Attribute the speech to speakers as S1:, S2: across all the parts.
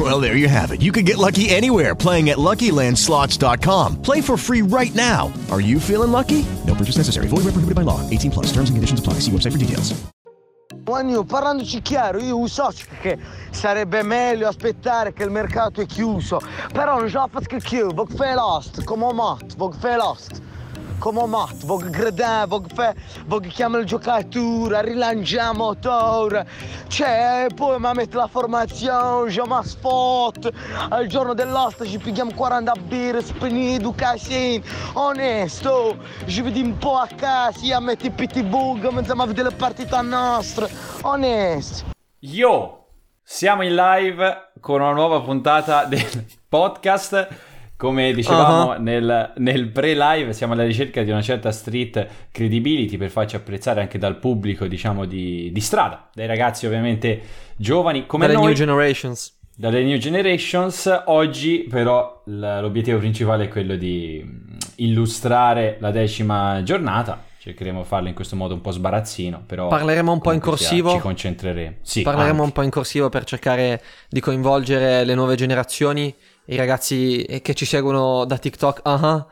S1: Well, there you have it. You can get lucky anywhere playing at LuckyLandSlots.com. Play for free right now. Are you feeling lucky? No purchase necessary. Void where prohibited by law. 18 plus. Terms and conditions apply. See website for details.
S2: Juanio, parlandoci chiaro, io so che sarebbe meglio aspettare che il mercato è chiuso, però non ce la faccio più, voglio fare l'host, come mat, voglio fare l'host, come mat, voglio gradare, voglio fare, voglio chiamare il giocatore, rilanciare motore, cioè, poi mi mette la formazione, je mi spot, al giorno dell'host ci pigliamo 40 birre, spenido, casino, onesto, ci vediamo un po' a casa, a mettere i pitbull, cominciamo a vedere le partite nostre, onesto.
S3: Yo! Siamo in live con una nuova puntata del podcast. Come dicevamo
S4: Uh-huh.
S3: nel, nel pre-live, siamo alla ricerca di una certa street credibility per farci apprezzare anche dal pubblico, diciamo, di, di strada, dai ragazzi ovviamente giovani come
S4: Dalle
S3: noi,
S4: New Generations.
S3: dalle new generations. Oggi però l'obiettivo principale è quello di mm, illustrare la decima giornata. Cercheremo di farlo in questo modo un po' sbarazzino, però
S4: Parleremo un po' in corsivo.
S3: Ci concentreremo. Sì,
S4: Parleremo
S3: anche.
S4: un po' in corsivo per cercare di coinvolgere le nuove generazioni, i ragazzi che ci seguono da TikTok, ah,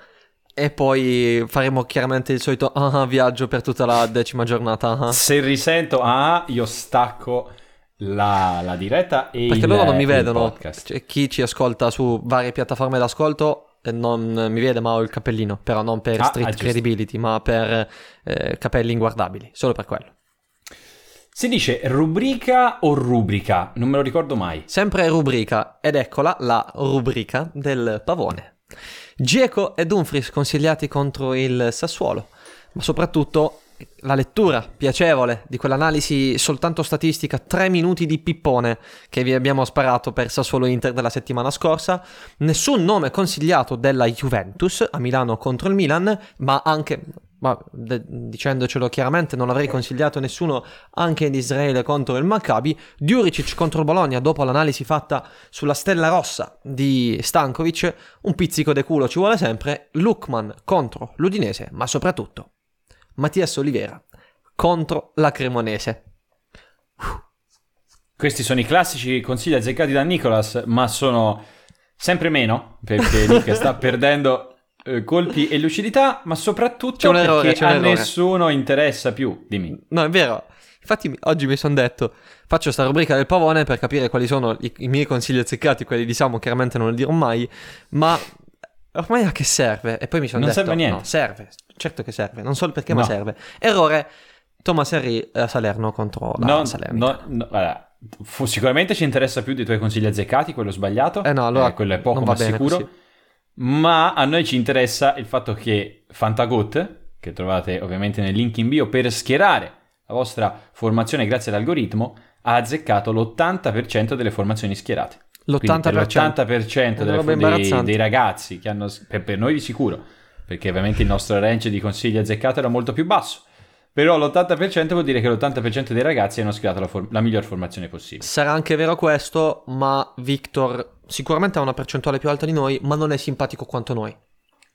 S4: e poi faremo chiaramente il solito ah, viaggio per tutta la decima giornata. ah.
S3: Se risento ah, io stacco la, la diretta e
S4: Perché
S3: il,
S4: loro non mi vedono. Cioè, chi ci ascolta su varie piattaforme d'ascolto eh, non mi vede, ma ho il cappellino. Però non per
S3: Ah,
S4: street
S3: ah,
S4: credibility, ma per eh, capelli inguardabili. Solo per quello.
S3: Si dice rubrica o rubrica? Non me lo ricordo mai.
S4: Sempre rubrica, ed eccola la rubrica del pavone. Gieco e Dumfries consigliati contro il Sassuolo, ma soprattutto la lettura piacevole di quell'analisi soltanto statistica, tre minuti di pippone che vi abbiamo sparato per Sassuolo Inter della settimana scorsa, nessun nome consigliato della Juventus a Milano contro il Milan, ma anche, ma de- dicendocelo chiaramente, non avrei consigliato nessuno anche di Israele contro il Maccabi, Djuricic contro il Bologna dopo l'analisi fatta sulla stella rossa di Stankovic, un pizzico de culo ci vuole sempre, Lukman contro l'Udinese, ma soprattutto Mattias Olivera contro la Cremonese.
S3: Questi sono i classici consigli azzeccati da Nicolas, ma sono sempre meno perché Nick sta perdendo eh, colpi e lucidità, ma soprattutto
S4: errore,
S3: perché a
S4: errore.
S3: nessuno interessa più. Dimmi.
S4: No, è vero. Infatti oggi mi sono detto, faccio sta rubrica del pavone per capire quali sono i, i miei consigli azzeccati, quelli di Samu chiaramente non li dirò mai, ma ormai a che serve? E poi mi sono
S3: Non
S4: detto,
S3: serve niente.
S4: no, serve, certo che serve, non so il perché
S3: No.
S4: ma serve. Errore, Thomas Henry a Salerno contro la
S3: No,
S4: Salernitana.
S3: no, no, fu- sicuramente ci interessa più dei tuoi consigli azzeccati, quello sbagliato.
S4: Eh no, allora
S3: quello è poco ma
S4: bene
S3: sicuro.
S4: così.
S3: Ma a noi ci interessa il fatto che Fantagot, che trovate ovviamente nel link in bio, per schierare la vostra formazione grazie all'algoritmo, ha azzeccato l'80% delle formazioni schierate. Quindi per
S4: L'80%.
S3: l'80%
S4: È una
S3: delle- dei, dei ragazzi che hanno, per, per noi di sicuro, perché ovviamente il nostro range di consigli azzeccati era molto più basso. Però l'80% vuol dire che l'80% dei ragazzi hanno schierato la, for- la miglior formazione possibile.
S4: Sarà anche vero questo, ma Victor sicuramente ha una percentuale più alta di noi, ma non è simpatico quanto noi.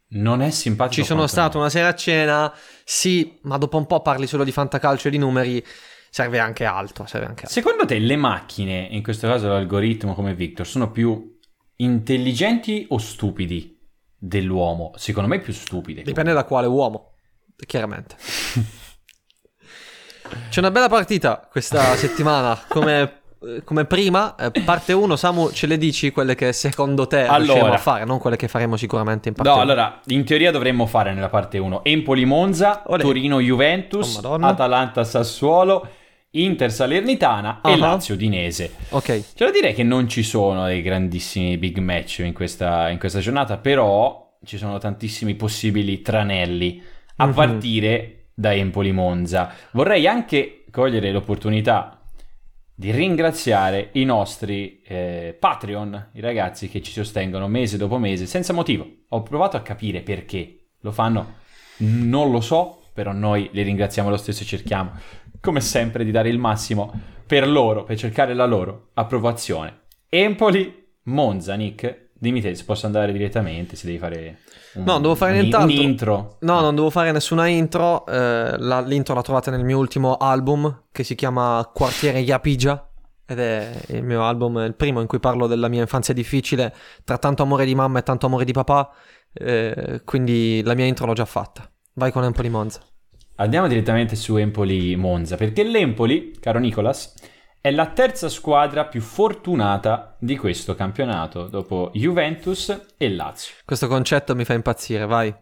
S3: Non è simpatico.
S4: Ci sono stato
S3: noi.
S4: una sera a cena, sì, ma dopo un po' parli solo di fantacalcio e di numeri, serve anche altro, serve anche altro.
S3: Secondo te le macchine, in questo caso l'algoritmo come Victor, sono più intelligenti o stupidi dell'uomo? Secondo me più stupide.
S4: Dipende da quale uomo, chiaramente. C'è una bella partita questa settimana, come, come prima. Eh, parte 1, Samu, ce le dici quelle che secondo te
S3: Allora.
S4: riusciremo a fare, non quelle che faremo sicuramente in parte
S3: No,
S4: uno.
S3: allora, in teoria dovremmo fare nella parte 1 Empoli-Monza,
S4: Olè.
S3: Torino-Juventus,
S4: Oh.
S3: Atalanta-Sassuolo, Inter-Salernitana e
S4: Ah.
S3: Lazio-Dinese.
S4: Ok,
S3: C'è da dire che non ci sono dei grandissimi big match in questa, in questa giornata, però ci sono tantissimi possibili tranelli, a
S4: Mhm.
S3: partire da Empoli-Monza. Vorrei anche cogliere l'opportunità di ringraziare i nostri eh, Patreon, i ragazzi che ci sostengono mese dopo mese, senza motivo. Ho provato a capire perché lo fanno, non lo so, però noi li ringraziamo lo stesso e cerchiamo, come sempre, di dare il massimo per loro, per cercare la loro approvazione. Empoli, Monza, Nick, dimmi te se posso andare direttamente, se devi fare un,
S4: No, non devo fare
S3: un, un intro.
S4: No, non devo fare nessuna intro. eh, la- l'intro la trovate nel mio ultimo album che si chiama Quartiere Yapigia. Ed è il mio album, il primo in cui parlo della mia infanzia difficile, tra tanto amore di mamma e tanto amore di papà. eh, quindi la mia intro l'ho già fatta. Vai con Empoli Monza.
S3: Andiamo direttamente su Empoli-Monza, perché l'Empoli, caro Nicolas, è la terza squadra più fortunata di questo campionato, dopo Juventus e Lazio.
S4: Questo concetto mi fa impazzire, vai.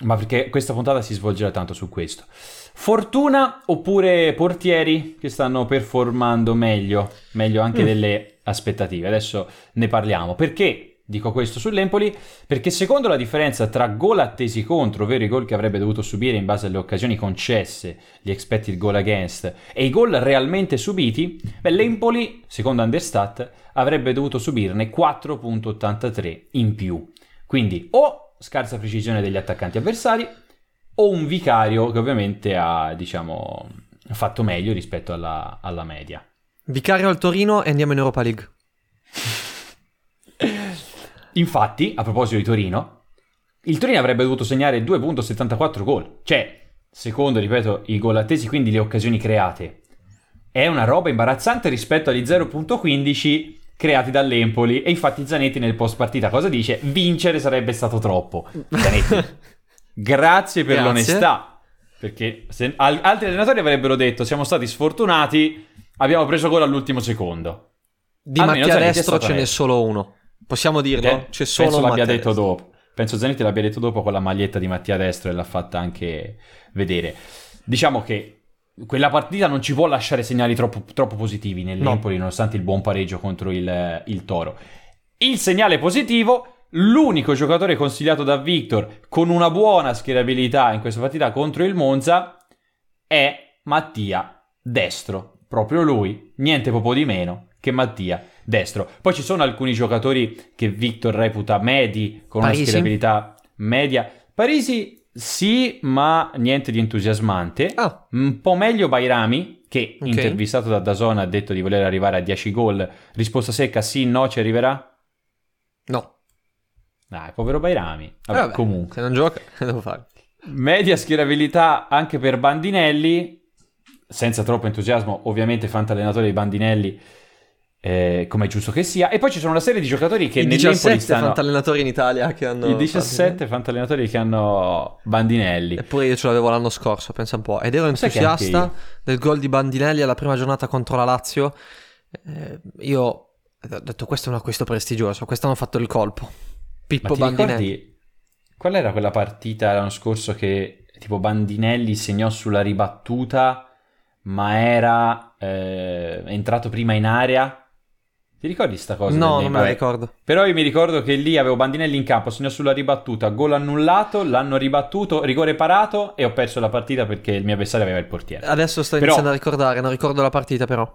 S3: Ma perché questa puntata si svolgerà tanto su questo. Fortuna oppure portieri che stanno performando meglio, meglio anche
S4: Mm.
S3: delle aspettative. Adesso ne parliamo. Perché dico questo sull'Empoli? Perché secondo la differenza tra gol attesi contro, ovvero i gol che avrebbe dovuto subire in base alle occasioni concesse, gli expected goal against, e i gol realmente subiti, beh, l'Empoli, secondo Understat, avrebbe dovuto subirne 4.83 in più. Quindi o scarsa precisione degli attaccanti avversari o un vicario che ovviamente ha, diciamo, fatto meglio rispetto alla, alla media.
S4: Vicario al Torino e andiamo in Europa League.
S3: Infatti, a proposito di Torino, il Torino avrebbe dovuto segnare 2.74 gol. Cioè, secondo, ripeto, i gol attesi, quindi le occasioni create. È una roba imbarazzante rispetto agli 0.15 creati dall'Empoli. E infatti Zanetti nel post partita cosa dice? Vincere sarebbe stato troppo. Zanetti, grazie per
S4: Grazie.
S3: l'onestà. Perché se- al- altri allenatori avrebbero detto siamo stati sfortunati, abbiamo preso gol all'ultimo secondo.
S4: Di
S3: Almeno è
S4: Destro ce n'è solo uno. Possiamo dirlo?
S3: Eh,
S4: C'è solo
S3: penso l'abbia detto
S4: Destro.
S3: dopo. Penso Zanetti l'abbia detto dopo con la maglietta di Mattia Destro e l'ha fatta anche vedere. Diciamo che quella partita non ci può lasciare segnali troppo, troppo positivi nell'Empoli, nonostante il buon pareggio contro il, il Toro. Il segnale positivo, l'unico giocatore consigliato da Victor con una buona schierabilità in questa partita contro il Monza è Mattia Destro. Proprio lui, niente poco di meno che Mattia Destro. Poi ci sono alcuni giocatori che Victor reputa medi, con
S4: Parisi?
S3: una schierabilità media. Parisi sì, ma niente di entusiasmante.
S4: Ah,
S3: Un po' meglio Bairami, che
S4: Ok.
S3: intervistato da Dazon ha detto di voler arrivare a 10 gol. Risposta secca, sì, no, ci arriverà?
S4: no.
S3: Dai, povero Bairami. Vabbè,
S4: Vabbè,
S3: comunque.
S4: Se non gioca, devo fare?
S3: Media schierabilità anche per Bandinelli, senza troppo entusiasmo, ovviamente fantallenatore di Bandinelli, eh, come è giusto che sia. E poi ci sono una serie di giocatori che
S4: I
S3: nell'Empoli
S4: 17
S3: stanno...
S4: fantallenatori in Italia che hanno...
S3: I 17 fantallenatori che hanno Bandinelli.
S4: Eppure io ce l'avevo l'anno scorso, pensa un po'. Ed ero entusiasta del gol di Bandinelli alla prima giornata contro la Lazio. Eh, io ho detto questo è un acquisto prestigioso, quest'hanno fatto il colpo. Pippo Bandinelli.
S3: qual era quella partita l'anno scorso che tipo Bandinelli segnò sulla ribattuta, ma era eh, entrato prima in area? Ti ricordi sta cosa?
S4: No, non me la ricordo.
S3: Però io mi ricordo che lì avevo Bandinelli in campo, segnò sulla ribattuta, gol annullato, l'hanno ribattuto, rigore parato e ho perso la partita perché il mio avversario aveva il portiere.
S4: Adesso sto
S3: Però-
S4: iniziando a ricordare, non ricordo la partita però.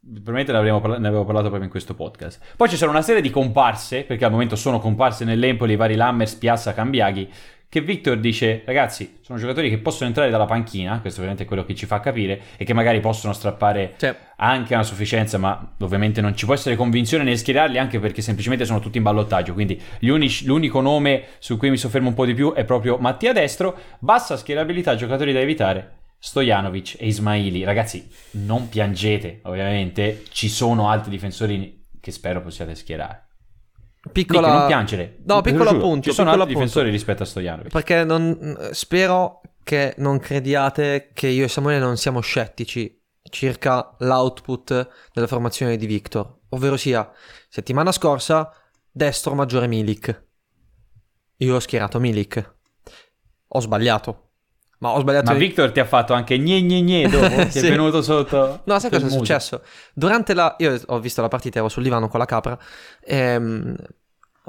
S3: Probabilmente parla- ne avevo parlato proprio in questo podcast. Poi ci sono una serie di comparse, perché al momento sono comparse nell'Empoli, i vari Lammers, Piazza, Cambiaghi, che Victor dice, ragazzi, sono giocatori che possono entrare dalla panchina, questo ovviamente è quello che ci fa capire, e che magari possono strappare
S4: Cioè,
S3: anche una sufficienza, ma ovviamente non ci può essere convinzione nel schierarli, anche perché semplicemente sono tutti in ballottaggio, quindi unici- l'unico nome su cui mi soffermo un po' di più è proprio Mattia Destro, bassa schierabilità, giocatori da evitare, Stojanovic e Ismaili. Ragazzi, non piangete, ovviamente, ci sono altri difensori che spero possiate schierare.
S4: Piccola...
S3: Nick, non piangere.
S4: No, piccolo appunto,
S3: Ci sono altri
S4: appunto.
S3: difensori rispetto a Stojanovic.
S4: Perché non, spero che non crediate che io e Samuele non siamo scettici circa l'output della formazione di Victor. Ovvero sia, settimana scorsa, destro maggiore Milik. Io ho schierato Milik. Ho sbagliato. Ma ho sbagliato...
S3: Ma Victor ti ha fatto anche gne gne gne dopo, che
S4: Sì.
S3: è venuto sotto...
S4: No, sai cosa è successo? Durante la... Io ho visto la partita, ero sul divano con la capra. ehm,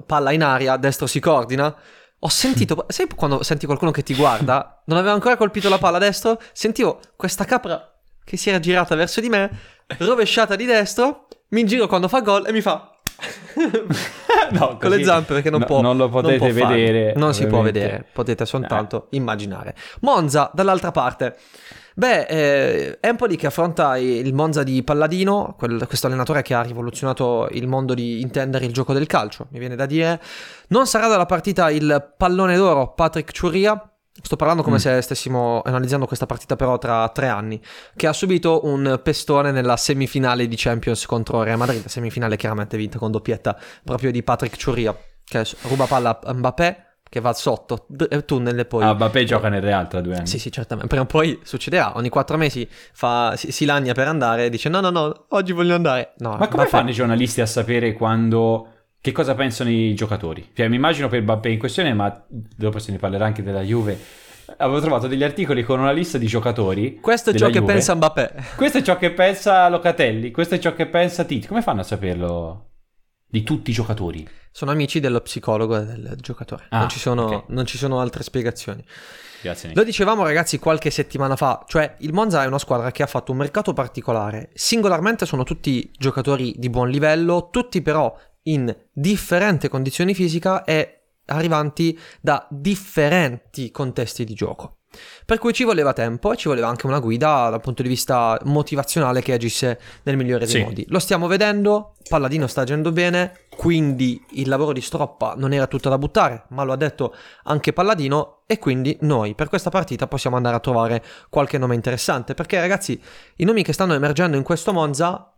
S4: palla in aria, destro si coordina. Ho sentito... sai quando senti qualcuno che ti guarda? Non aveva ancora colpito la palla a destro? Sentivo questa capra che si era girata verso di me, rovesciata di destro, mi giro quando fa gol e mi fa...
S3: No,
S4: con le zampe perché non
S3: no-
S4: può
S3: non lo potete
S4: farlo.
S3: vedere,
S4: non si può vedere potete soltanto immaginare. Monza dall'altra parte. Beh, eh, Empoli che affronta il Monza di Palladino, quel- questo allenatore che ha rivoluzionato il mondo di intendere il gioco del calcio, mi viene da dire. Non sarà dalla partita il pallone d'oro Patrick Ciuria, sto parlando come
S3: Mm.
S4: se stessimo analizzando questa partita però tra tre anni, che ha subito un pestone nella semifinale di Champions contro Real Madrid, semifinale chiaramente vinta con doppietta proprio di Patrick Ciuria, che ruba palla a Mbappé, che va sotto, d- tunnel e poi...
S3: Ah, Mbappé gioca nel Real tra due anni.
S4: Sì, sì, certamente. Prima o poi succederà. Ogni quattro mesi fa, si, si lagna per andare e dice: No, no, no, oggi voglio andare. No,
S3: Ma come
S4: Mbappé-
S3: fanno i giornalisti a sapere quando... Che cosa pensano i giocatori? Cioè, mi immagino per Mbappé in questione, ma dopo se ne parlerà anche della Juve. Avevo trovato degli articoli con una lista di giocatori.
S4: Questo è ciò che
S3: Juve.
S4: pensa Mbappé.
S3: Questo è ciò che pensa Locatelli, questo è ciò che pensa Titi. Come fanno a saperlo di tutti i giocatori?
S4: Sono amici dello psicologo e del giocatore.
S3: Ah,
S4: non, ci sono,
S3: ok.
S4: non ci sono altre spiegazioni.
S3: Grazie. Nick.
S4: Lo dicevamo ragazzi qualche settimana fa, cioè il Monza è una squadra che ha fatto un mercato particolare. Singolarmente sono tutti giocatori di buon livello, tutti però in differente condizioni fisica e arrivanti da differenti contesti di gioco. Per cui ci voleva tempo e ci voleva anche una guida dal punto di vista motivazionale che agisse nel migliore dei
S3: Sì.
S4: modi. Lo stiamo vedendo, Palladino sta agendo bene, quindi il lavoro di Stroppa non era tutto da buttare, ma lo ha detto anche Palladino e quindi noi per questa partita possiamo andare a trovare qualche nome interessante, perché ragazzi i nomi che stanno emergendo in questo Monza,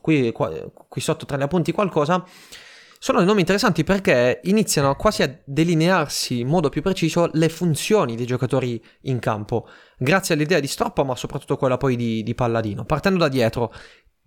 S4: qui, qua- qui sotto tra gli appunti qualcosa, sono dei nomi interessanti perché iniziano quasi a delinearsi in modo più preciso le funzioni dei giocatori in campo, grazie all'idea di Stroppa, ma soprattutto quella poi di, di Palladino. Partendo da dietro,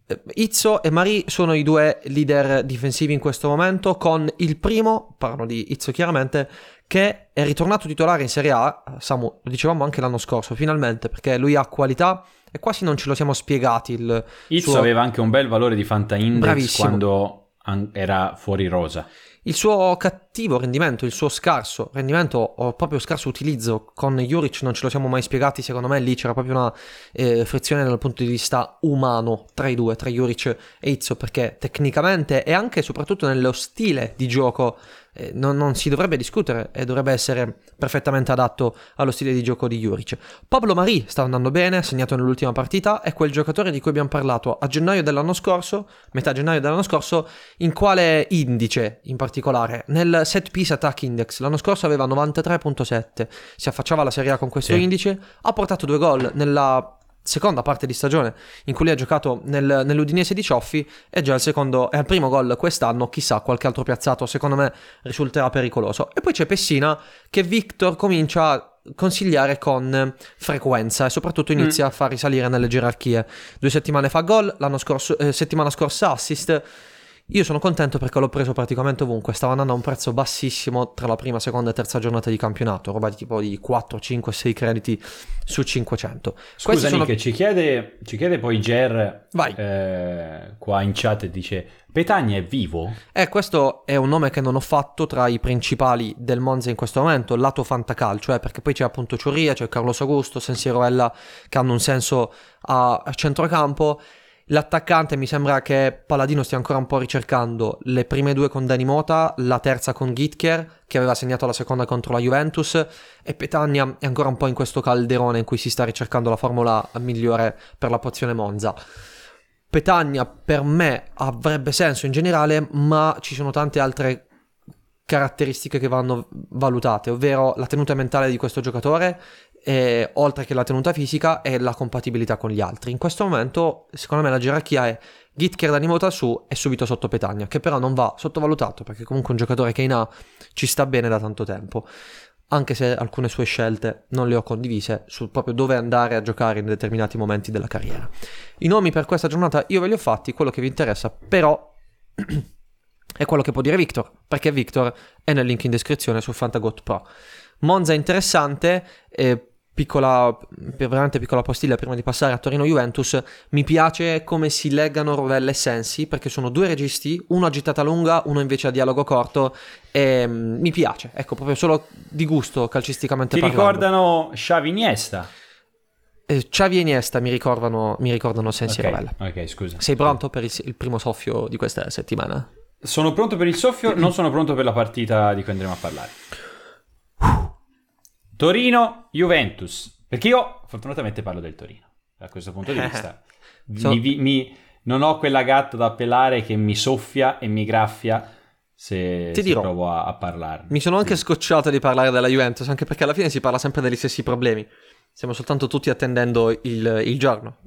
S4: eh, Izzo e Mari sono i due leader difensivi in questo momento, con il primo, parlo di Izzo chiaramente, che è ritornato titolare in Serie A, Samu, lo dicevamo anche l'anno scorso, finalmente, perché lui ha qualità e quasi non ce lo siamo spiegati il
S3: Izzo
S4: suo-
S3: aveva anche un bel valore di Fanta Index
S4: Bravissimo.
S3: quando an- era fuori rosa.
S4: Il suo cattivo rendimento, il suo scarso rendimento o proprio scarso utilizzo con Juric non ce lo siamo mai spiegati, secondo me lì c'era proprio una eh, frizione dal punto di vista umano tra i due, tra Juric e Izzo, perché tecnicamente e anche e soprattutto nello stile di gioco eh, non, non si dovrebbe discutere e dovrebbe essere perfettamente adatto allo stile di gioco di Juric. Pablo Mari sta andando bene, ha segnato nell'ultima partita, è quel giocatore di cui abbiamo parlato a gennaio dell'anno scorso, metà gennaio dell'anno scorso, in quale indice in particolare? Nel set piece attack index, l'anno scorso aveva 93.7, si affacciava alla Serie A con questo
S3: Sì.
S4: indice, ha portato due gol nella seconda parte di stagione in cui lui ha giocato nel- nell'Udinese di Cioffi e già il secondo è il primo gol quest'anno chissà qualche altro piazzato secondo me risulterà pericoloso. E poi c'è Pessina che Victor comincia a consigliare con frequenza e soprattutto inizia a far risalire nelle gerarchie. Due settimane fa gol l'anno scorso eh, settimana scorsa assist io sono contento perché l'ho preso praticamente ovunque, stava andando a un prezzo bassissimo tra la prima, seconda e terza giornata di campionato, roba di tipo di 4, 5, 6 crediti su 500.
S3: Scusa
S4: sono-
S3: Nick, ci, chiede, ci chiede poi Ger
S4: Vai.
S3: eh, qua in chat e dice Petagna è vivo?
S4: Eh, questo è un nome che non ho fatto tra i principali del Monza in questo momento, lato fantacalcio, eh, perché poi c'è appunto Ciuria, c'è Carlos Augusto, Sensieroella che hanno un senso a, a centrocampo. L'attaccante mi sembra che Paladino stia ancora un po' ricercando le prime due con Dani Mota, la terza con Gitker, che aveva segnato la seconda contro la Juventus, e Petagna è ancora un po' in questo calderone in cui si sta ricercando la formula migliore per la pozione Monza. Petagna per me avrebbe senso in generale, ma ci sono tante altre caratteristiche che vanno valutate, ovvero la tenuta mentale di questo giocatore, e, oltre che la tenuta fisica e la compatibilità con gli altri. In questo momento, secondo me, la gerarchia è Gitker da Nimota su e subito sotto Petagna, che però non va sottovalutato perché comunque è un giocatore che in A ci sta bene da tanto tempo. Anche se alcune sue scelte non le ho condivise su proprio dove andare a giocare in determinati momenti della carriera. I nomi per questa giornata io ve li ho fatti, quello che vi interessa però è quello che può dire Victor, perché Victor è nel link in descrizione su Fantagot Pro. Monza interessante, eh, piccola, veramente piccola postilla prima di passare a Torino Juventus, mi piace come si leggano Rovella e Sensi, perché sono due registi, uno a gittata lunga, uno invece a dialogo corto, e mm, mi piace, ecco, proprio solo di gusto calcisticamente
S3: Ti
S4: parlando.
S3: ricordano Xavi Iniesta?
S4: Eh, Xavi e Iniesta mi ricordano, mi ricordano Sensi e
S3: Ok,
S4: Rovella.
S3: ok, scusa.
S4: Sei pronto per il, il primo soffio di questa settimana?
S3: sono pronto per il soffio, non sono pronto per la partita di cui andremo a parlare. Torino-Juventus. Perché io fortunatamente parlo del Torino, da questo punto di vista.
S4: So-
S3: Mi- mi- non ho quella gatta da pelare che mi soffia e mi graffia se,
S4: Ti
S3: se
S4: dirò.
S3: provo a, a parlarne.
S4: Mi sono anche
S3: Sì.
S4: scocciato di parlare della Juventus, anche perché alla fine si parla sempre degli stessi problemi. Stiamo soltanto tutti attendendo il, il giorno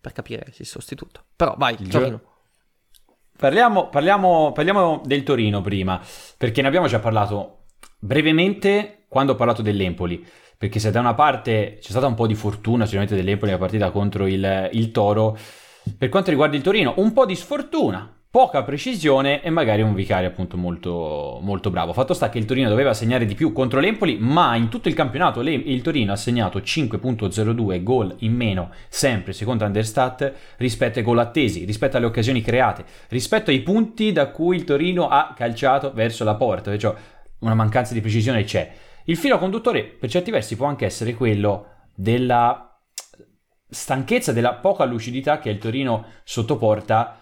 S4: per capire il sostituto. Però vai,
S3: Il
S4: Torino.
S3: Parliamo, parliamo- parliamo del Torino prima, perché ne abbiamo già parlato brevemente quando ho parlato dell'Empoli. Perché se da una parte c'è stata un po' di fortuna, sicuramente dell'Empoli nella partita contro il, il Toro, per quanto riguarda il Torino, un po' di sfortuna, poca precisione e magari un vicario appunto molto, molto bravo. Fatto sta che il Torino doveva segnare di più contro l'Empoli, ma in tutto il campionato il Torino ha segnato 5.02 gol in meno, sempre secondo Understat, rispetto ai gol attesi, rispetto alle occasioni create, rispetto ai punti da cui il Torino ha calciato verso la porta, cioè una mancanza di precisione c'è. Il filo conduttore per certi versi può anche essere quello della stanchezza, della poca lucidità che il Torino sottoporta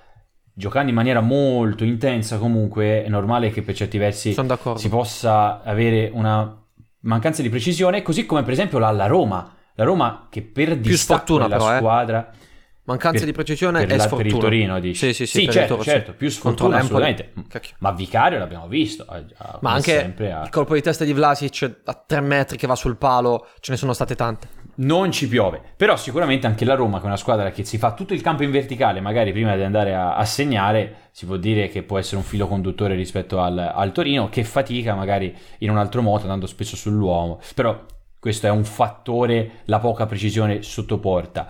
S3: giocando in maniera molto intensa comunque è normale che per certi versi si possa avere una mancanza di precisione così come per esempio la, la Roma la Roma che per distacco della
S4: però, eh. Mancanza
S3: per-
S4: di precisione
S3: per
S4: e
S3: la- per
S4: sfortuna.
S3: il Torino, dici?
S4: Sì, sì, sì.
S3: Sì,
S4: per
S3: certo,
S4: il
S3: certo, più sfortuna assolutamente. Ma Vicario l'abbiamo visto ha- ha-
S4: Ma
S3: come
S4: anche
S3: sempre, ha-
S4: il colpo di testa di Vlasic a tre metri che va sul palo, ce ne sono state tante.
S3: non ci piove. Però sicuramente anche la Roma, che è una squadra che si fa tutto il campo in verticale, magari prima di andare a, a segnare, si può dire che può essere un filo conduttore rispetto al, al Torino, che fatica magari in un altro modo, andando spesso sull'uomo. Però questo è un fattore, la poca precisione sotto porta.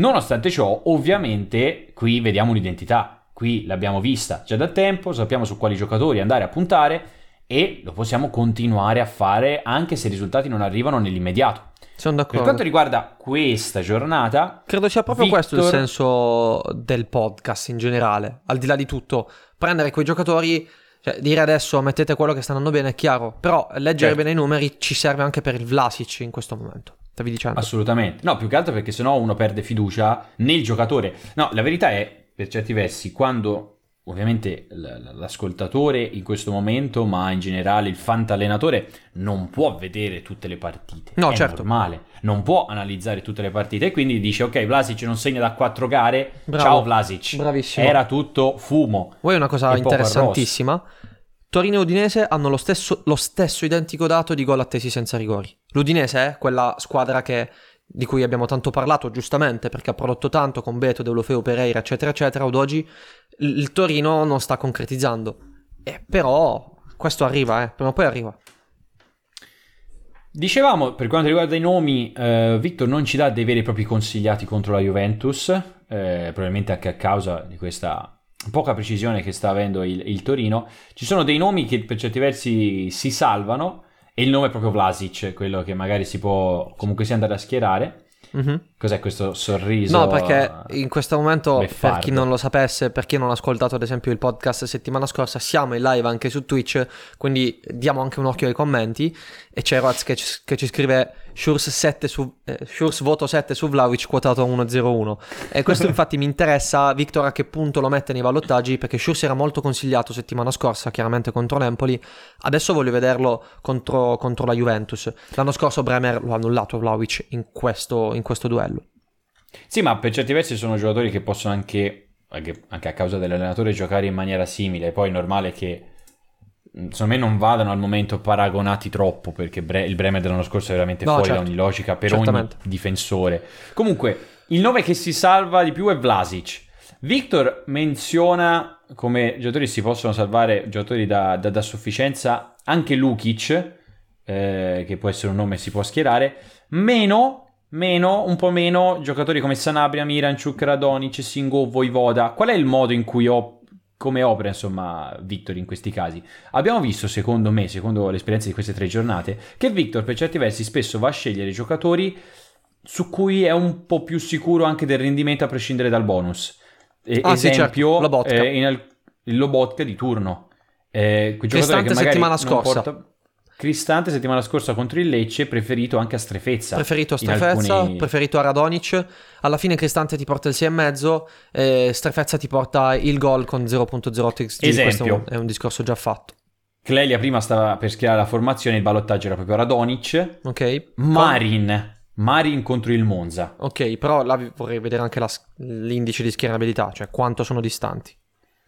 S3: Nonostante ciò, ovviamente, qui vediamo un'identità. Qui l'abbiamo vista già da tempo, sappiamo su quali giocatori andare a puntare e lo possiamo continuare a fare anche se i risultati non arrivano nell'immediato.
S4: Sono
S3: Per
S4: d'accordo.
S3: quanto riguarda questa giornata,
S4: Credo sia proprio
S3: Victor-
S4: questo il senso del podcast in generale, al di là di tutto. Prendere quei giocatori, cioè dire adesso mettete quello che sta andando bene è chiaro, però leggere
S3: Certo.
S4: bene i numeri ci serve anche per il Vlasic in questo momento. Stavi dicendo?
S3: assolutamente. No, più che altro perché sennò uno perde fiducia nel giocatore. No, la verità è, per certi versi, quando ovviamente l'ascoltatore in questo momento, ma in generale il fantallenatore, non può vedere tutte le partite.
S4: No,
S3: è
S4: certo.
S3: normale. Non può analizzare tutte le partite e quindi dice, ok, Vlasic non segna da quattro gare,
S4: Bravo.
S3: ciao Vlasic.
S4: Bravissimo.
S3: Era tutto fumo.
S4: Vuoi una cosa interessantissima? Torino e Udinese hanno lo stesso, lo stesso identico dato di gol attesi senza rigori. L'Udinese è quella squadra che, di cui abbiamo tanto parlato, giustamente, perché ha prodotto tanto con Beto, Deulofeu, Pereira, eccetera, eccetera. Ad oggi il Torino non sta concretizzando. Eh, però questo arriva, eh, prima o poi arriva.
S3: Dicevamo, per quanto riguarda i nomi, eh, Victor non ci dà dei veri e propri consigliati contro la Juventus, eh, probabilmente anche a causa di questa poca precisione che sta avendo il, il Torino. Ci sono dei nomi che per certi versi si salvano e il nome è proprio Vlasic, quello che magari si può comunque sia andare a schierare.
S4: Mhm.
S3: Cos'è questo sorriso?
S4: No, perché in questo momento, per
S3: beffardo?
S4: chi non lo sapesse, per chi non ha ascoltato ad esempio il podcast settimana scorsa, siamo in live anche su Twitch, quindi diamo anche un occhio ai commenti. E c'è Roz che che ci scrive Shurs, 7 su, eh, Shurs voto 7 su Vlaovic quotato a 1-0-1. E questo infatti mi interessa, Victor, a che punto lo mette nei ballottaggi, perché Shurs era molto consigliato settimana scorsa, chiaramente contro l'Empoli. Adesso voglio vederlo contro, contro la Juventus. L'anno scorso Bremer lo ha annullato Vlaovic in questo, in questo duello.
S3: Sì, ma per certi versi sono giocatori che possono anche, anche, anche a causa dell'allenatore, giocare in maniera simile. Poi è normale che, secondo me, non vadano al momento paragonati troppo, perché Bre- il Bremer dell'anno scorso è veramente
S4: No,
S3: fuori
S4: certo.
S3: da ogni logica per
S4: Certamente.
S3: ogni difensore. Comunque, il nome che si salva di più è Vlasic. Victor menziona come giocatori si possono salvare, giocatori da, da- da sufficienza, anche Lukic, eh, che può essere un nome si può schierare, meno, meno, un po' meno giocatori come Sanabria, Miranchuk, Radonic, Singo, Voivoda. Qual è il modo in cui ho, come opera, insomma, Victor in questi casi? Abbiamo visto, secondo me, secondo l'esperienza di queste tre giornate, che Victor per certi versi spesso va a scegliere giocatori su cui è un po' più sicuro anche del rendimento a prescindere dal bonus. E-
S4: Ah, sì,
S3: esempio,
S4: certo, Lobotka.
S3: eh, in al- il Lobotka di turno. Eh,
S4: Che
S3: magari
S4: settimana scorsa.
S3: porta- Cristante settimana scorsa contro il Lecce, preferito anche a Strefezza.
S4: Preferito a Strefezza,
S3: alcuni-
S4: preferito a Radonic. Alla fine Cristante ti porta il 6,5 e Strefezza ti porta il gol con 0.08 XG. Questo è
S3: Esempio.
S4: un, è un discorso già fatto.
S3: Clelia prima stava per schierare la formazione, il ballottaggio era proprio Radonic.
S4: Ok?
S3: Marin, Marin contro il Monza.
S4: Ok, però là vorrei vedere anche la l'indice di schierabilità, cioè quanto sono distanti.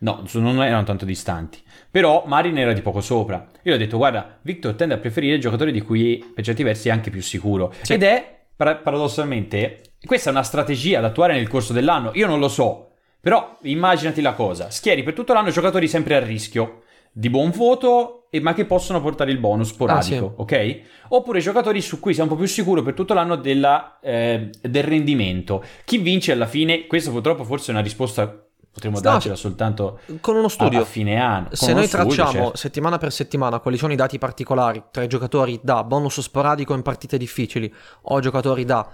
S3: No, non erano tanto distanti. Però Marin era di poco sopra. Io ho detto, guarda, Victor tende a preferire il giocatore di cui per certi versi è anche più sicuro.
S4: Sì.
S3: Ed è, para- paradossalmente, questa è una strategia da attuare nel corso dell'anno. Io non lo so. Però immaginati la cosa. Schieri per tutto l'anno giocatori sempre a rischio. Di buon voto, e- ma che possono portare il bonus sporadico,
S4: Ah,
S3: ok? Oppure giocatori su cui sei un po' più sicuro per tutto l'anno della, eh, del rendimento. Chi vince alla fine, questa purtroppo forse è una risposta, potremmo
S4: No,
S3: darcela soltanto
S4: Con uno
S3: a,
S4: studio.
S3: a fine anno.
S4: Se noi
S3: studio,
S4: tracciamo
S3: certo.
S4: settimana per settimana quali sono i dati particolari tra i giocatori da bonus sporadico in partite difficili o giocatori da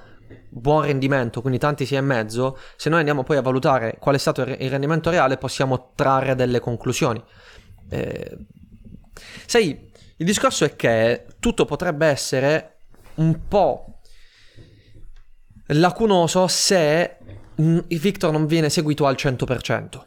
S4: buon rendimento, quindi tanti sia e mezzo, se noi andiamo poi a valutare qual è stato il re- il rendimento reale possiamo trarre delle conclusioni. Eh, sai, il discorso è che tutto potrebbe essere un po' lacunoso se Victor non viene seguito al 100%.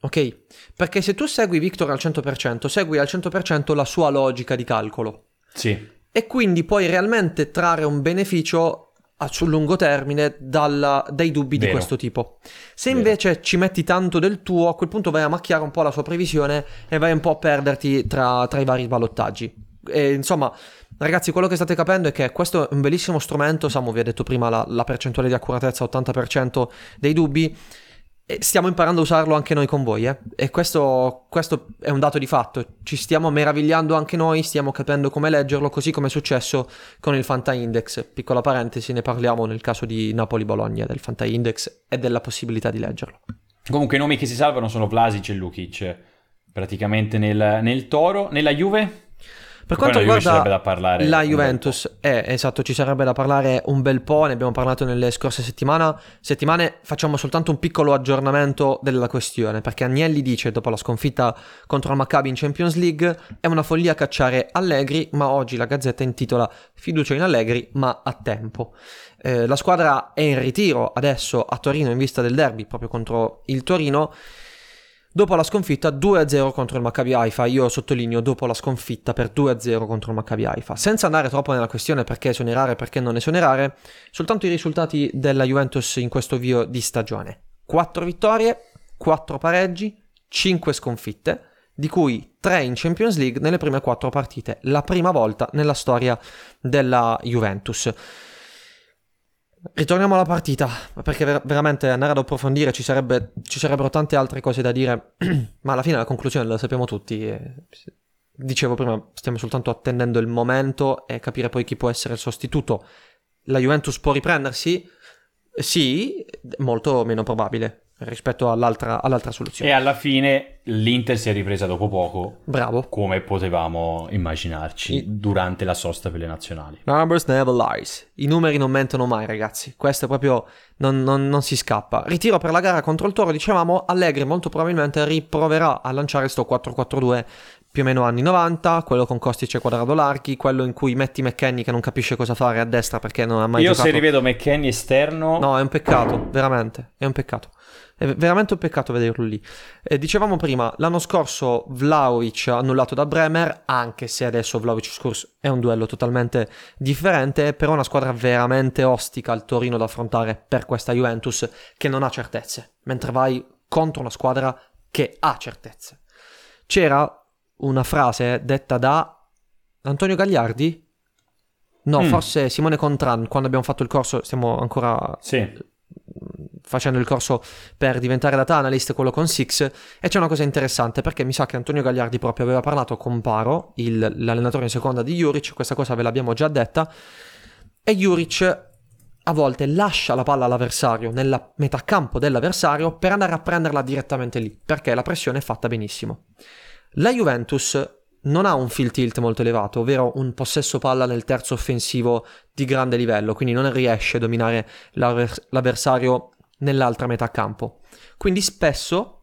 S4: Ok? Perché se tu segui Victor al 100%, segui al 100% la sua logica di calcolo
S3: Sì,
S4: e quindi puoi realmente trarre un beneficio a- sul lungo termine dalla- dai dubbi di
S3: Vero.
S4: questo tipo. Se
S3: Vero.
S4: invece ci metti tanto del tuo, a quel punto vai a macchiare un po' la sua previsione e vai un po' a perderti tra, tra i vari ballottaggi. E, insomma, ragazzi, quello che state capendo è che questo è un bellissimo strumento. Samu vi ha detto prima la, la percentuale di accuratezza, 80% dei dubbi. E stiamo imparando a usarlo anche noi con voi, eh? E questo, questo è un dato di fatto. Ci stiamo meravigliando anche noi, stiamo capendo come leggerlo, così come è successo con il Fanta Index. Piccola parentesi, ne parliamo nel caso di Napoli-Bologna, del Fanta Index e della possibilità di leggerlo.
S3: Comunque i nomi che si salvano sono Vlasic e Lukic, praticamente nel, nel Toro. Nella Juve?
S4: Per quanto riguarda la Juventus, eh, esatto, ci sarebbe da parlare un bel po', ne abbiamo parlato nelle scorse settimane. settimane. Facciamo soltanto un piccolo aggiornamento della questione, perché Agnelli dice, dopo la sconfitta contro il Maccabi in Champions League, è una follia cacciare Allegri, ma oggi la Gazzetta intitola Fiducia in Allegri, ma a tempo. Eh, la squadra è in ritiro adesso a Torino in vista del derby, proprio contro il Torino. Dopo la sconfitta 2-0 contro il Maccabi Haifa, io sottolineo dopo la sconfitta per 2-0 contro il Maccabi Haifa. Senza andare troppo nella questione perché esonerare e perché non esonerare, soltanto i risultati della Juventus in questo avvio di stagione. 4 vittorie, 4 pareggi, 5 sconfitte, di cui 3 in Champions League nelle prime 4 partite, la prima volta nella storia della Juventus. Ritorniamo alla partita, perché ver- veramente andare ad approfondire ci, sarebbe- ci sarebbero tante altre cose da dire, ma alla fine la conclusione la sappiamo tutti. e- dicevo prima, stiamo soltanto attendendo il momento e capire poi chi può essere il sostituto. La Juventus può riprendersi? Sì, molto meno probabile rispetto all'altra, all'altra soluzione.
S3: E alla fine l'Inter si è ripresa dopo poco,
S4: Bravo.
S3: come potevamo immaginarci,
S4: I-
S3: durante la sosta per le nazionali.
S4: Numbers never lies. I numeri non mentono mai, ragazzi. Questo proprio non, non- non si scappa. Ritiro per la gara contro il Toro, dicevamo, Allegri molto probabilmente riproverà a lanciare sto 4-4-2 più o meno anni 90, quello con Kostic e Quadrado larghi, quello in cui metti McKenny che non capisce cosa fare a destra perché non ha mai
S3: Io
S4: giocato.
S3: se rivedo McKenny esterno,
S4: No, è un peccato, veramente, è un peccato. È veramente un peccato vederlo lì. Eh, dicevamo prima, l'anno scorso Vlaovic annullato da Bremer, anche se adesso Vlaovic Scurs è un duello totalmente differente, però una squadra veramente ostica al Torino da affrontare per questa Juventus che non ha certezze, mentre vai contro una squadra che ha certezze. C'era una frase detta da Antonio Gagliardi? No,
S3: Mm.
S4: forse Simone Contran, quando abbiamo fatto il corso, stiamo ancora
S3: sì,
S4: facendo il corso per diventare data analyst, quello con Six, e c'è una cosa interessante perché mi sa che Antonio Gagliardi proprio aveva parlato con Paro, il- l'allenatore in seconda di Juric, questa cosa ve l'abbiamo già detta, e Juric a volte lascia la palla all'avversario nella metà campo dell'avversario per andare a prenderla direttamente lì, perché la pressione è fatta benissimo. La Juventus non ha un field tilt molto elevato, ovvero un possesso palla nel terzo offensivo di grande livello, quindi non riesce a dominare l'avver- l'avversario nell'altra metà campo. Quindi spesso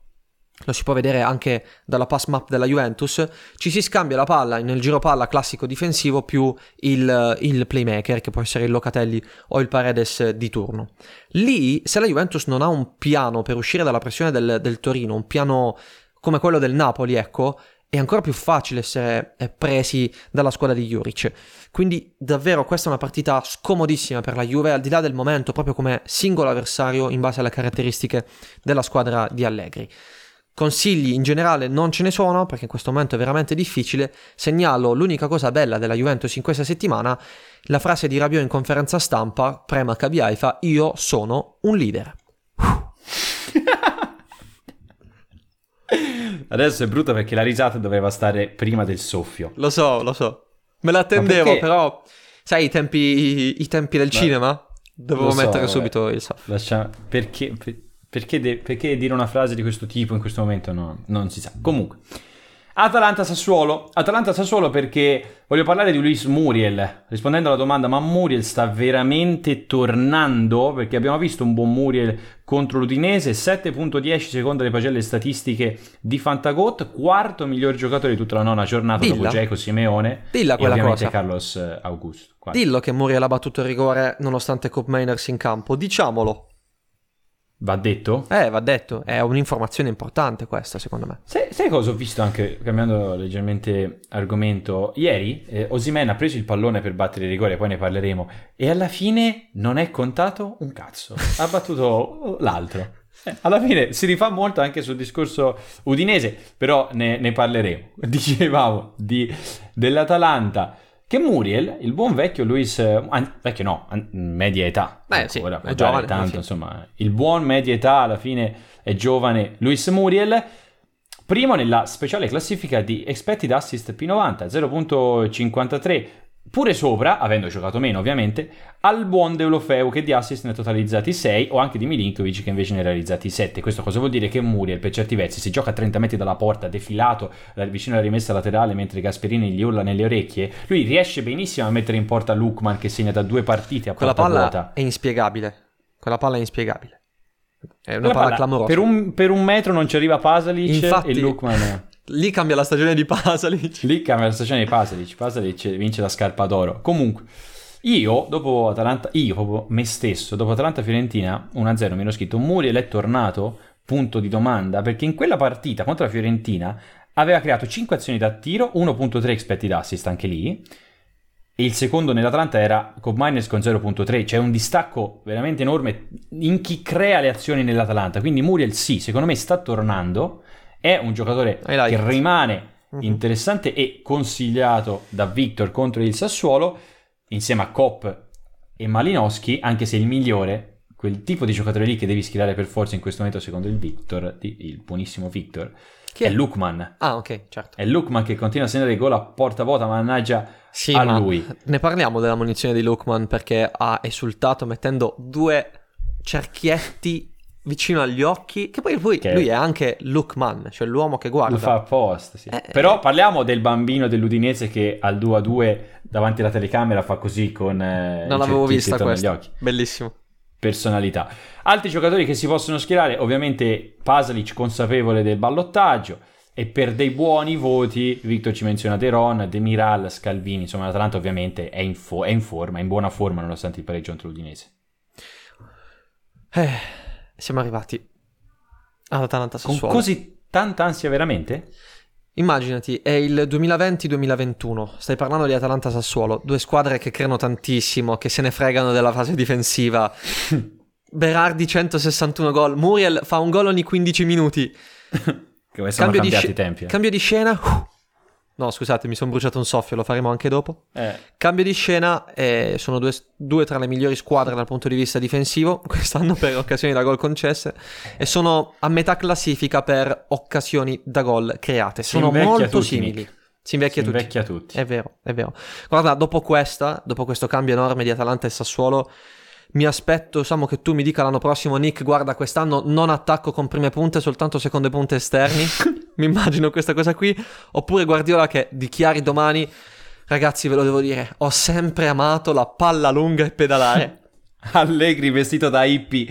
S4: lo si può vedere anche dalla pass map della Juventus, ci si scambia la palla nel giro palla classico difensivo più il, il playmaker, che può essere il Locatelli o il Paredes di turno. Lì, se la Juventus non ha un piano per uscire dalla pressione del, del Torino, un piano come quello del Napoli, ecco, è ancora più facile essere eh, presi dalla squadra di Juric. Quindi davvero questa è una partita scomodissima per la Juve, al di là del momento, proprio come singolo avversario in base alle caratteristiche della squadra di Allegri. Consigli in generale non ce ne sono perché in questo momento è veramente difficile. Segnalo l'unica cosa bella della Juventus in questa settimana, la frase di Rabiot in conferenza stampa, prema Cabiaifa, io sono un leader.
S3: Adesso è brutto perché la risata doveva stare prima del soffio.
S4: Lo so, lo so. Me l'attendevo, però sai i tempi, i, i tempi del cinema? Dovevo
S3: so,
S4: mettere
S3: vabbè.
S4: subito il soffio.
S3: Lascia- Perché, per- perché, de- perché dire una frase di questo tipo in questo momento no, non si sa. Comunque, Atalanta-Sassuolo. Atalanta-Sassuolo perché voglio parlare di Luis Muriel. Rispondendo alla domanda, ma Muriel sta veramente tornando? Perché abbiamo visto un buon Muriel contro l'Udinese, 7.10 secondo le pagelle statistiche di Fantagot, quarto miglior giocatore di tutta la nona giornata
S4: Dilla.
S3: dopo Geco Simeone
S4: Dilla
S3: e
S4: quella
S3: ovviamente
S4: cosa.
S3: Carlos eh, Augusto. Guarda.
S4: Dillo che Muriel ha battuto il rigore nonostante Coop Mainers in campo, diciamolo.
S3: Va detto?
S4: Eh, va detto, è un'informazione importante questa, secondo me.
S3: Sai, sai cosa ho visto anche cambiando leggermente argomento? Ieri eh, Osimen ha preso il pallone per battere il rigore, poi ne parleremo, e alla fine non è contato un cazzo. Ha battuto l'altro. Eh, alla fine si rifà molto anche sul discorso udinese, però ne, ne parleremo. Dicevamo di, dell'Atalanta. Che Muriel, il buon vecchio Luis, eh, an- vecchio no, an- media età,
S4: Beh,
S3: Ecco,
S4: sì, è giovane,
S3: tanto, insomma, il buon media età alla fine è giovane Luis Muriel, primo nella speciale classifica di expected assist P90, 0.53, pure sopra, avendo giocato meno ovviamente, al buon Deulofeu che di assist ne ha totalizzati 6 o anche di Milinkovic che invece ne ha realizzati 7. Questo cosa vuol dire? Che Muriel per certi versi si gioca a 30 metri dalla porta, defilato vicino alla rimessa laterale mentre Gasperini gli urla nelle orecchie, lui riesce benissimo a mettere in porta Lukman che segna da due partite a
S4: Quella palla
S3: vuota.
S4: è inspiegabile. Quella palla è inspiegabile. È una palla,
S3: palla,
S4: clamorosa.
S3: Per un, per un metro non ci arriva Pasalic
S4: Infatti-
S3: e Lukman...
S4: Lì cambia la stagione di Pasalic.
S3: Lì cambia la stagione di Pasalic. Pasalic vince la scarpa d'oro. Comunque, io dopo Atalanta, io proprio me stesso, dopo Atalanta-Fiorentina 1-0 mi ero scritto Muriel è tornato, punto di domanda, perché in quella partita contro la Fiorentina aveva creato 5 azioni da tiro, 1.3 expected assist anche lì, e il secondo nell'Atalanta era Cobb Miners con 0.3, c'è un distacco veramente enorme in chi crea le azioni nell'Atalanta, quindi Muriel sì, secondo me sta tornando, è un giocatore
S4: like
S3: che
S4: it.
S3: rimane
S4: Mhm.
S3: interessante e consigliato da Victor contro il Sassuolo, insieme a Kopp e Malinowski, anche se il migliore, quel tipo di giocatore lì che devi schierare per forza in questo momento secondo il Victor, il buonissimo Victor,
S4: Chi
S3: è
S4: è?
S3: Lukman.
S4: Ah, ok, certo.
S3: È Lukman che continua a segnare gol a porta vuota, mannaggia
S4: Sì,
S3: a
S4: ma
S3: lui.
S4: ne parliamo della munizione di Lukman perché ha esultato mettendo due cerchietti vicino agli occhi. Che poi lui,
S3: Che-
S4: lui è anche Lukman, cioè l'uomo che guarda.
S3: Lo fa apposta, sì.
S4: Eh,
S3: Però parliamo del bambino dell'Udinese che al 2 a 2 davanti alla telecamera fa così con eh,
S4: non l'avevo vista questa.
S3: occhi.
S4: Bellissimo.
S3: Personalità. Altri giocatori che si possono schierare, ovviamente Pasalic consapevole del ballottaggio e per dei buoni voti Victor ci menziona De Ron, Demiral, Scalvini, insomma l'Atalanta ovviamente è in, fo- è in forma, è in buona forma nonostante il pareggio contro l'Udinese.
S4: Eh, siamo arrivati ad Atalanta
S3: Con
S4: Sassuolo.
S3: così tanta ansia veramente?
S4: Immaginati, è il 2020-2021, stai parlando di Atalanta Sassuolo, due squadre che creano tantissimo, che se ne fregano della fase difensiva. Berardi 161 gol, Muriel fa un gol ogni 15 minuti.
S3: Che sono cambiati
S4: sce-
S3: i tempi. eh.
S4: cambio di scena. uh. No, scusate, mi sono bruciato un soffio, lo faremo anche dopo.
S3: Eh,
S4: Cambio di scena, eh, sono due, due tra le migliori squadre dal punto di vista difensivo quest'anno per occasioni da gol concesse e sono a metà classifica per occasioni da gol create. Sono molto
S3: tutti,
S4: simili.
S3: Nick.
S4: Si invecchia
S3: si
S4: tutti.
S3: invecchia tutti.
S4: È vero, è vero. Guarda, dopo questa, dopo questo cambio enorme di Atalanta e Sassuolo, mi aspetto, Samu, che tu mi dica l'anno prossimo, Nick, guarda, quest'anno non attacco con prime punte, soltanto seconde punte esterni. mi immagino questa cosa qui. Oppure Guardiola che dichiari domani, ragazzi, ve lo devo dire, ho sempre amato la palla lunga e pedalare.
S3: Allegri vestito da hippie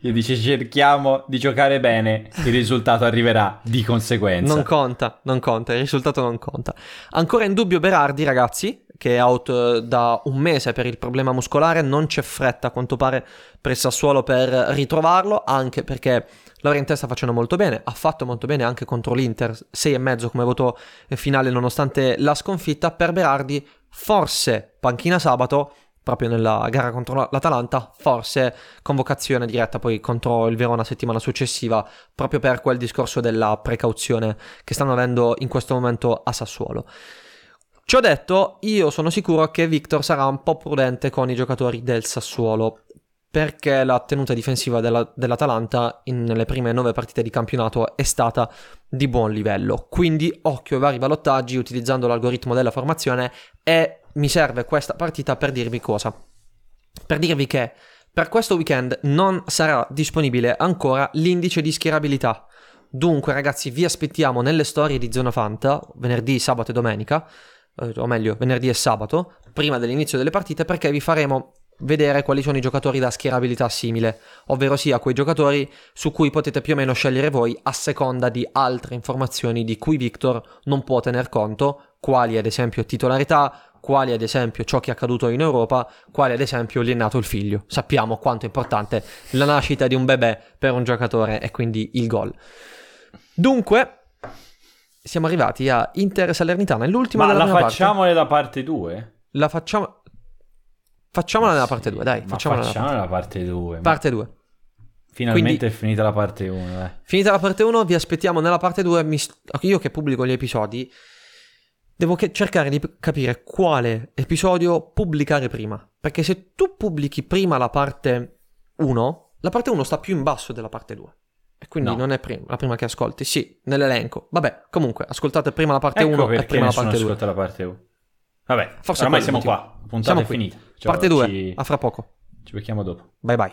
S3: che dice cerchiamo di giocare bene, il risultato arriverà di conseguenza.
S4: Non conta, non conta, il risultato non conta. Ancora in dubbio Berardi, ragazzi, che è out eh, da un mese per il problema muscolare, non c'è fretta a quanto pare per Sassuolo per ritrovarlo, anche perché Laurentè sta facendo molto bene, ha fatto molto bene anche contro l'Inter, 6,5 come voto finale nonostante la sconfitta, per Berardi forse panchina sabato, proprio nella gara contro l'Atalanta, forse convocazione diretta poi contro il Verona settimana successiva, proprio per quel discorso della precauzione che stanno avendo in questo momento a Sassuolo. Ciò detto, io sono sicuro che Victor sarà un po' prudente con i giocatori del Sassuolo, perché la tenuta difensiva della, dell'Atalanta in, nelle prime nove partite di campionato è stata di buon livello. Quindi occhio ai vari ballottaggi utilizzando l'algoritmo della formazione e mi serve questa partita per dirvi cosa? Per dirvi che per questo weekend non sarà disponibile ancora l'indice di schierabilità. Dunque, ragazzi, vi aspettiamo nelle storie di Zona Fanta, venerdì, sabato e domenica, eh, o meglio, venerdì e sabato, prima dell'inizio delle partite, perché vi faremo vedere quali sono i giocatori da schierabilità simile, ovvero sia quei giocatori su cui potete più o meno scegliere voi a seconda di altre informazioni di cui Victor non può tener conto, quali ad esempio titolarità, quali ad esempio ciò che è accaduto in Europa, quali ad esempio gli è nato il figlio. Sappiamo quanto è importante la nascita di un bebè per un giocatore e quindi il gol. Dunque, siamo arrivati a Inter Salernitana, l'ultima
S3: Ma
S4: della
S3: la facciamo
S4: parte.
S3: nella parte 2?
S4: La facciamo... Facciamola nella parte 2, dai, facciamola nella parte
S3: nella parte 2.
S4: Parte 2.
S3: Finalmente
S4: quindi-
S3: è finita la parte 1, dai.
S4: Finita la parte 1, vi aspettiamo nella parte 2. Mi... Io che pubblico gli episodi, devo che- cercare di capire quale episodio pubblicare prima. Perché se tu pubblichi prima la parte 1, la parte 1 sta più in basso della parte 2. E quindi
S3: No.
S4: non è prim- la prima che ascolti. Sì, nell'elenco. Vabbè, comunque, ascoltate prima la parte 1
S3: Ecco
S4: e
S3: perché
S4: prima la parte 2.
S3: ascolta la parte 1. Vabbè,
S4: Forse
S3: ormai siamo qua. puntata
S4: Siamo
S3: è
S4: qui.
S3: finita. Cioè,
S4: Parte 2,
S3: Ci...
S4: a fra poco.
S3: ci becchiamo dopo.
S4: Bye bye.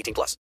S5: 18 plus.